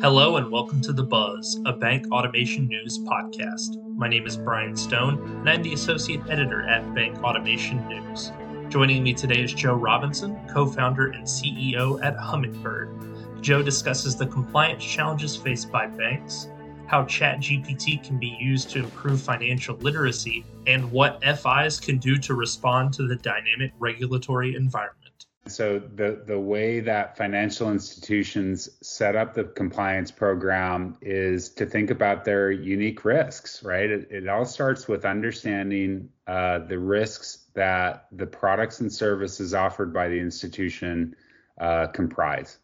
Hello and welcome to The Buzz, a bank automation news podcast. My name is Brian Stone, and I'm the associate editor at Bank Automation News. Joining me today is Joe Robinson, co founder and CEO at Hummingbird. Joe discusses the compliance challenges faced by banks, how ChatGPT can be used to improve financial literacy, and what FIs can do to respond to the dynamic regulatory environment. So the the way that financial institutions set up the compliance program is to think about their unique risks, right? It, it all starts with understanding uh, the risks that the products and services offered by the institution uh, comprise.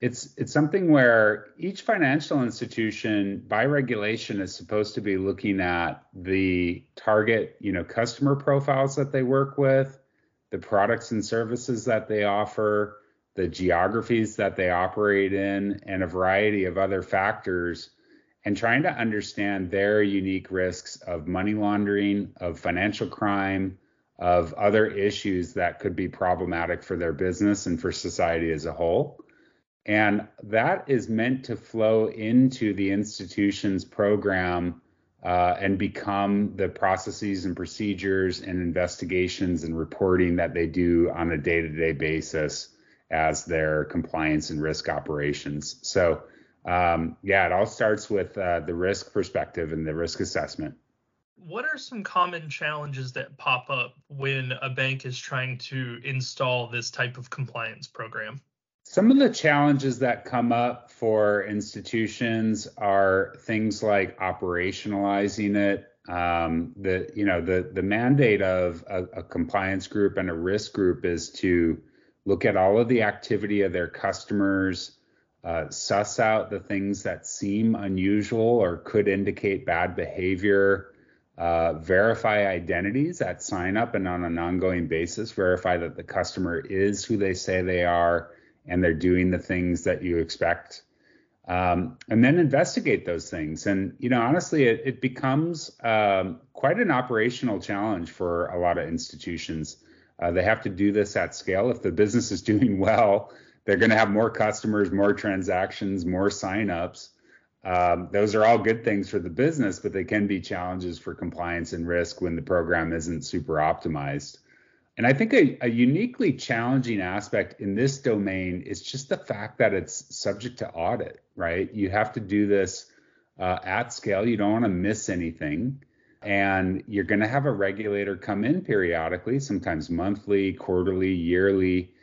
It's it's something where each financial institution, by regulation, is supposed to be looking at the target, you know, customer profiles that they work with the products and services that they offer, the geographies that they operate in, and a variety of other factors, and trying to understand their unique risks of money laundering, of financial crime, of other issues that could be problematic for their business and for society as a whole. And that is meant to flow into the institution's program uh, and become the processes and procedures and investigations and reporting that they do on a day to day basis as their compliance and risk operations. So, um, yeah, it all starts with uh, the risk perspective and the risk assessment. What are some common challenges that pop up when a bank is trying to install this type of compliance program? Some of the challenges that come up for institutions are things like operationalizing it. Um, the you know the the mandate of a, a compliance group and a risk group is to look at all of the activity of their customers, uh, suss out the things that seem unusual or could indicate bad behavior, uh, verify identities at sign up and on an ongoing basis, verify that the customer is who they say they are and they're doing the things that you expect. Um, and then investigate those things. And you know, honestly, it, it becomes um, quite an operational challenge for a lot of institutions. Uh, they have to do this at scale. If the business is doing well, they're going to have more customers, more transactions, more signups. Um, those are all good things for the business, but they can be challenges for compliance and risk when the program isn't super optimized. And I think a, a, uniquely challenging aspect in this domain is just the fact that it's subject to audit, right? You have to do this uh, at scale. You don't want to miss anything. And you're going to have a regulator come in periodically, sometimes monthly, quarterly, yearly,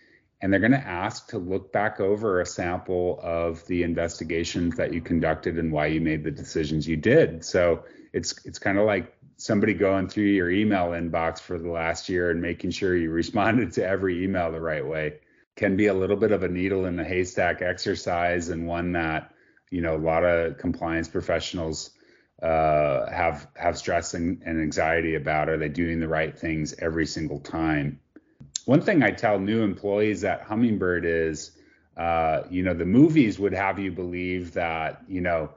and they're going to ask to look back over a sample of the investigations that you conducted and why you made the decisions you did. So it's it's kind of like somebody going through your email inbox for the last year and making sure you responded to every email the right way can be a little bit of a needle in the haystack exercise and one that you know a lot of compliance professionals uh, have have stress and, and anxiety about. Are they doing the right things every single time? One thing i tell new employees at hummingbird is uh, you know the movies would have you believe that you know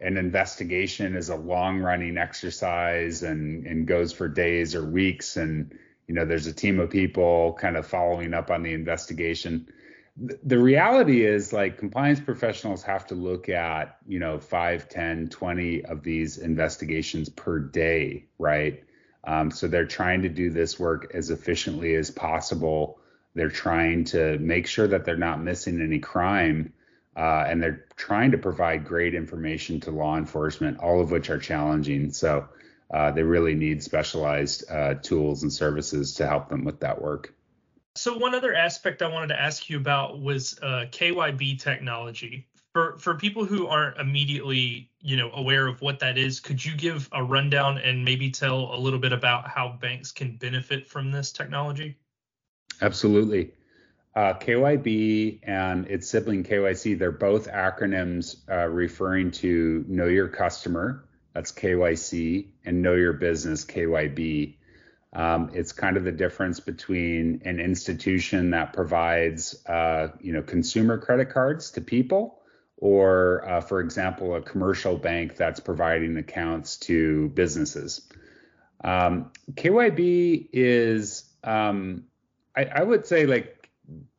an investigation is a long running exercise and and goes for days or weeks. And you know there's a team of people kind of following up on the investigation. The reality is like compliance professionals have to look at you know 5 10 20 of these investigations per day right? Um, so they're trying to do this work as efficiently as possible. They're trying to make sure that they're not missing any crime uh, and they're trying to provide great information to law enforcement, all of which are challenging. So uh, they really need specialized uh, tools and services to help them with that work. So one other aspect I wanted to ask you about was uh, KYB technology. For for people who aren't immediately, you know, aware of what that is, could you give a rundown and maybe tell a little bit about how banks can benefit from this technology? Absolutely. Uh, KYB and its sibling KYC, they're both acronyms uh, referring to Know Your Customer, that's KYC, and Know Your Business, KYB. Um, it's kind of the difference between an institution that provides, uh, you know, consumer credit cards to people, or, uh, for example, a commercial bank that's providing accounts to businesses. Um, KYB is, um, I, I would say, like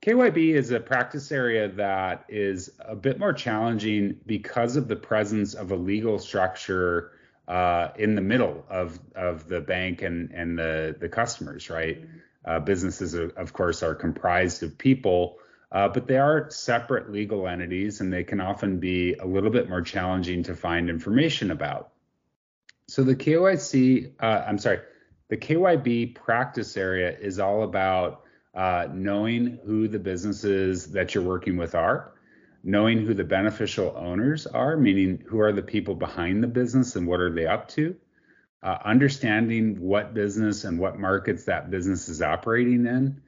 KYB is a practice area that is a bit more challenging because of the presence of a legal structure uh, in the middle of of the bank and and the the customers, right? Uh, businesses, of course, are comprised of people, uh, but they are separate legal entities, and they can often be a little bit more challenging to find information about. So the KYC, uh, I'm sorry, the KYB practice area is all about uh, knowing who the businesses that you're working with are, knowing who the beneficial owners are, meaning who are the people behind the business and what are they up to, uh, understanding what business and what markets that business is operating in,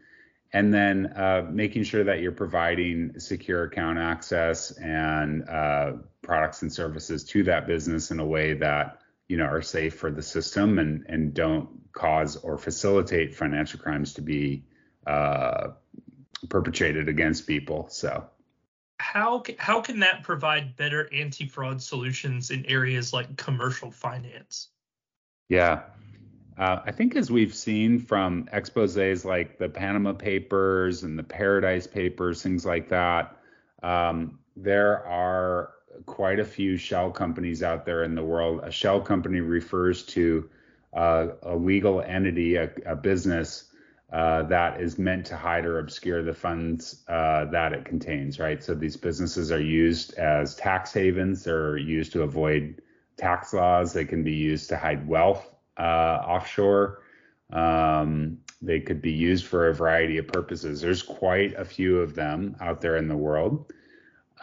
and then uh, making sure that you're providing secure account access and uh, products and services to that business in a way that you know are safe for the system and and don't cause or facilitate financial crimes to be uh, perpetrated against people. So how how can that provide better anti-fraud solutions in areas like commercial finance? Yeah. Uh, I think as we've seen from exposes like the Panama Papers and the Paradise Papers, things like that, um, there are quite a few shell companies out there in the world. A shell company refers to uh, a legal entity, a, a business uh, that is meant to hide or obscure the funds uh, that it contains, right? So these businesses are used as tax havens. They're used to avoid tax laws. They can be used to hide wealth uh, offshore. Um, they could be used for a variety of purposes. There's quite a few of them out there in the world.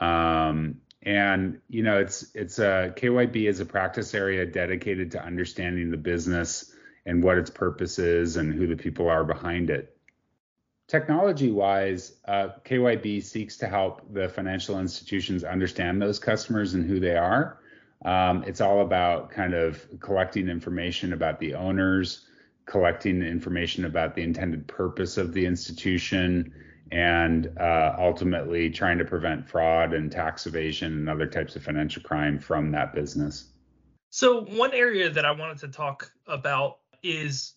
Um, and you know, it's it's a KYB is a practice area dedicated to understanding the business and what its purpose is and who the people are behind it. Technology wise, uh, KYB seeks to help the financial institutions understand those customers and who they are. Um, it's all about kind of collecting information about the owners, collecting information about the intended purpose of the institution, and uh, ultimately trying to prevent fraud and tax evasion and other types of financial crime from that business. So, one area that I wanted to talk about is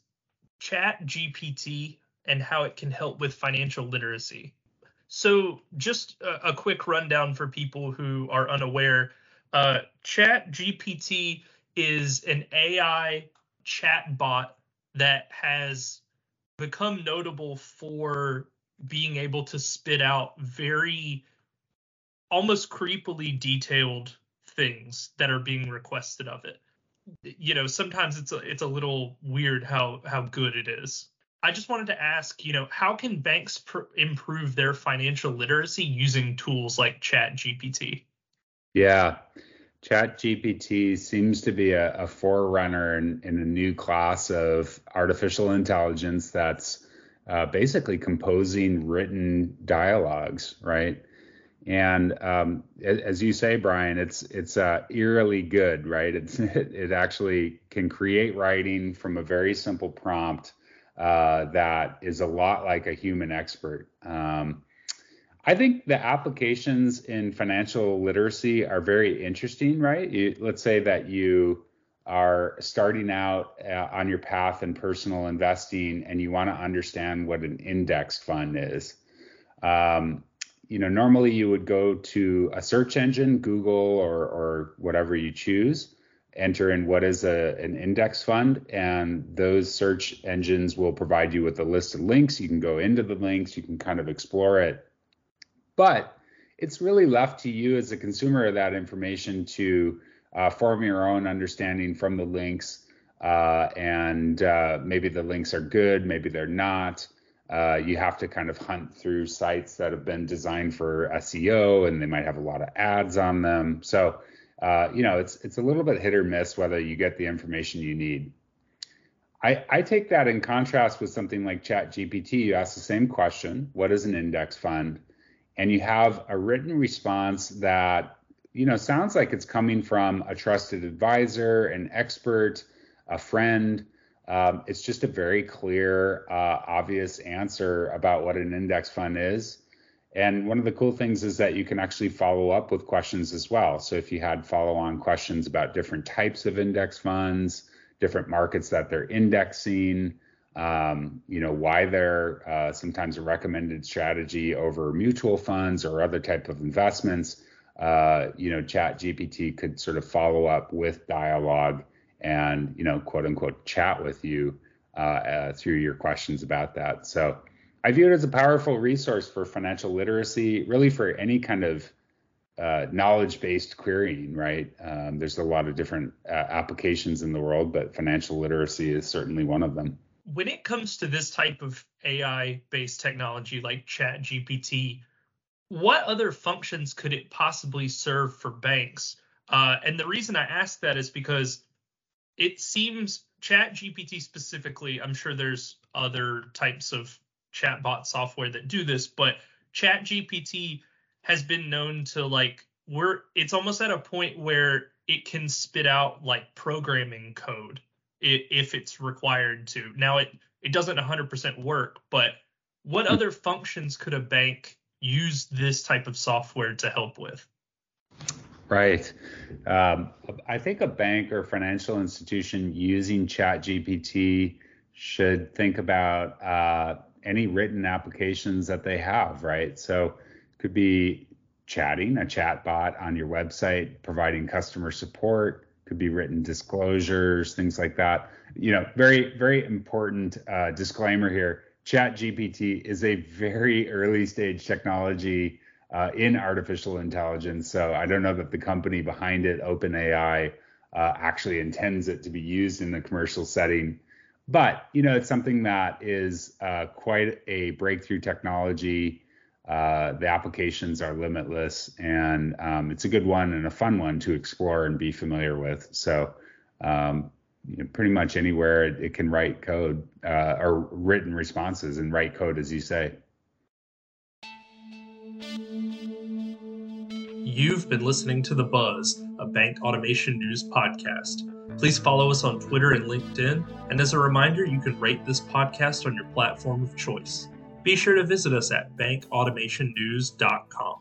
Chat GPT and how it can help with financial literacy. So, just a, a quick rundown for people who are unaware uh, Chat GPT is an AI chat bot that has become notable for being able to spit out very almost creepily detailed things that are being requested of it you know sometimes it's a, it's a little weird how how good it is. I just wanted to ask you know how can banks pr- improve their financial literacy using tools like chat gpt yeah. Chat gpt seems to be a, a forerunner in, in a new class of artificial intelligence that's uh, basically composing written dialogues right and um, as you say, Brian, it's it's uh, eerily good, right? It's it, actually can create writing from a very simple prompt uh, that is a lot like a human expert. Um, I think the applications in financial literacy are very interesting, right? You, let's say that you are starting out uh, on your path in personal investing and you want to understand what an index fund is. Um, you know, normally you would go to a search engine, Google or or whatever you choose, enter in what is a an index fund, and those search engines will provide you with a list of links. You can go into the links, you can kind of explore it, but it's really left to you as a consumer of that information to uh, form your own understanding from the links. Uh, and uh, maybe the links are good, maybe they're not. Uh, you have to kind of hunt through sites that have been designed for SEO and they might have a lot of ads on them. So, uh, you know, it's it's a little bit hit or miss whether you get the information you need. I, I take that in contrast with something like ChatGPT. You ask the same question, what is an index fund? And you have a written response that, you know, sounds like it's coming from a trusted advisor, an expert, a friend, um, it's just a very clear, uh, obvious answer about what an index fund is. And one of the cool things is that you can actually follow up with questions as well. So if you had follow on questions about different types of index funds, different markets that they're indexing, um, you know, why they're uh, sometimes a recommended strategy over mutual funds or other type of investments. Uh, you know, Chat GPT could sort of follow up with dialogue and you know, quote unquote, chat with you uh, uh, through your questions about that. So I view it as a powerful resource for financial literacy, really for any kind of uh, knowledge-based querying, right? Um, there's a lot of different uh, applications in the world, but financial literacy is certainly one of them. When it comes to this type of AI-based technology like Chat GPT, what other functions could it possibly serve for banks? Uh, and the reason I ask that is because it seems Chat GPT specifically, I'm sure there's other types of chatbot software that do this, but Chat GPT has been known to like we're it's almost at a point where it can spit out like programming code if it's required to. Now it it doesn't 100% work, but what hmm. other functions could a bank use this type of software to help with? Right. Um, I think a bank or financial institution using ChatGPT should think about uh, any written applications that they have, right? So could be chatting, a chat bot on your website, providing customer support, could be written disclosures, things like that. You know, very, very important uh, disclaimer here. Chat GPT is a very early stage technology uh, in artificial intelligence. So I don't know that the company behind it, OpenAI, uh, actually intends it to be used in the commercial setting. But you know, it's something that is uh, quite a breakthrough technology. Uh, the applications are limitless, and um, it's a good one and a fun one to explore and be familiar with. So, um, you know, pretty much anywhere it, it can write code uh, or written responses and write code, as you say. You've been listening to The Buzz, a bank automation news podcast. Please follow us on Twitter and LinkedIn. And as a reminder, you can rate this podcast on your platform of choice. Be sure to visit us at bankautomationnews.com.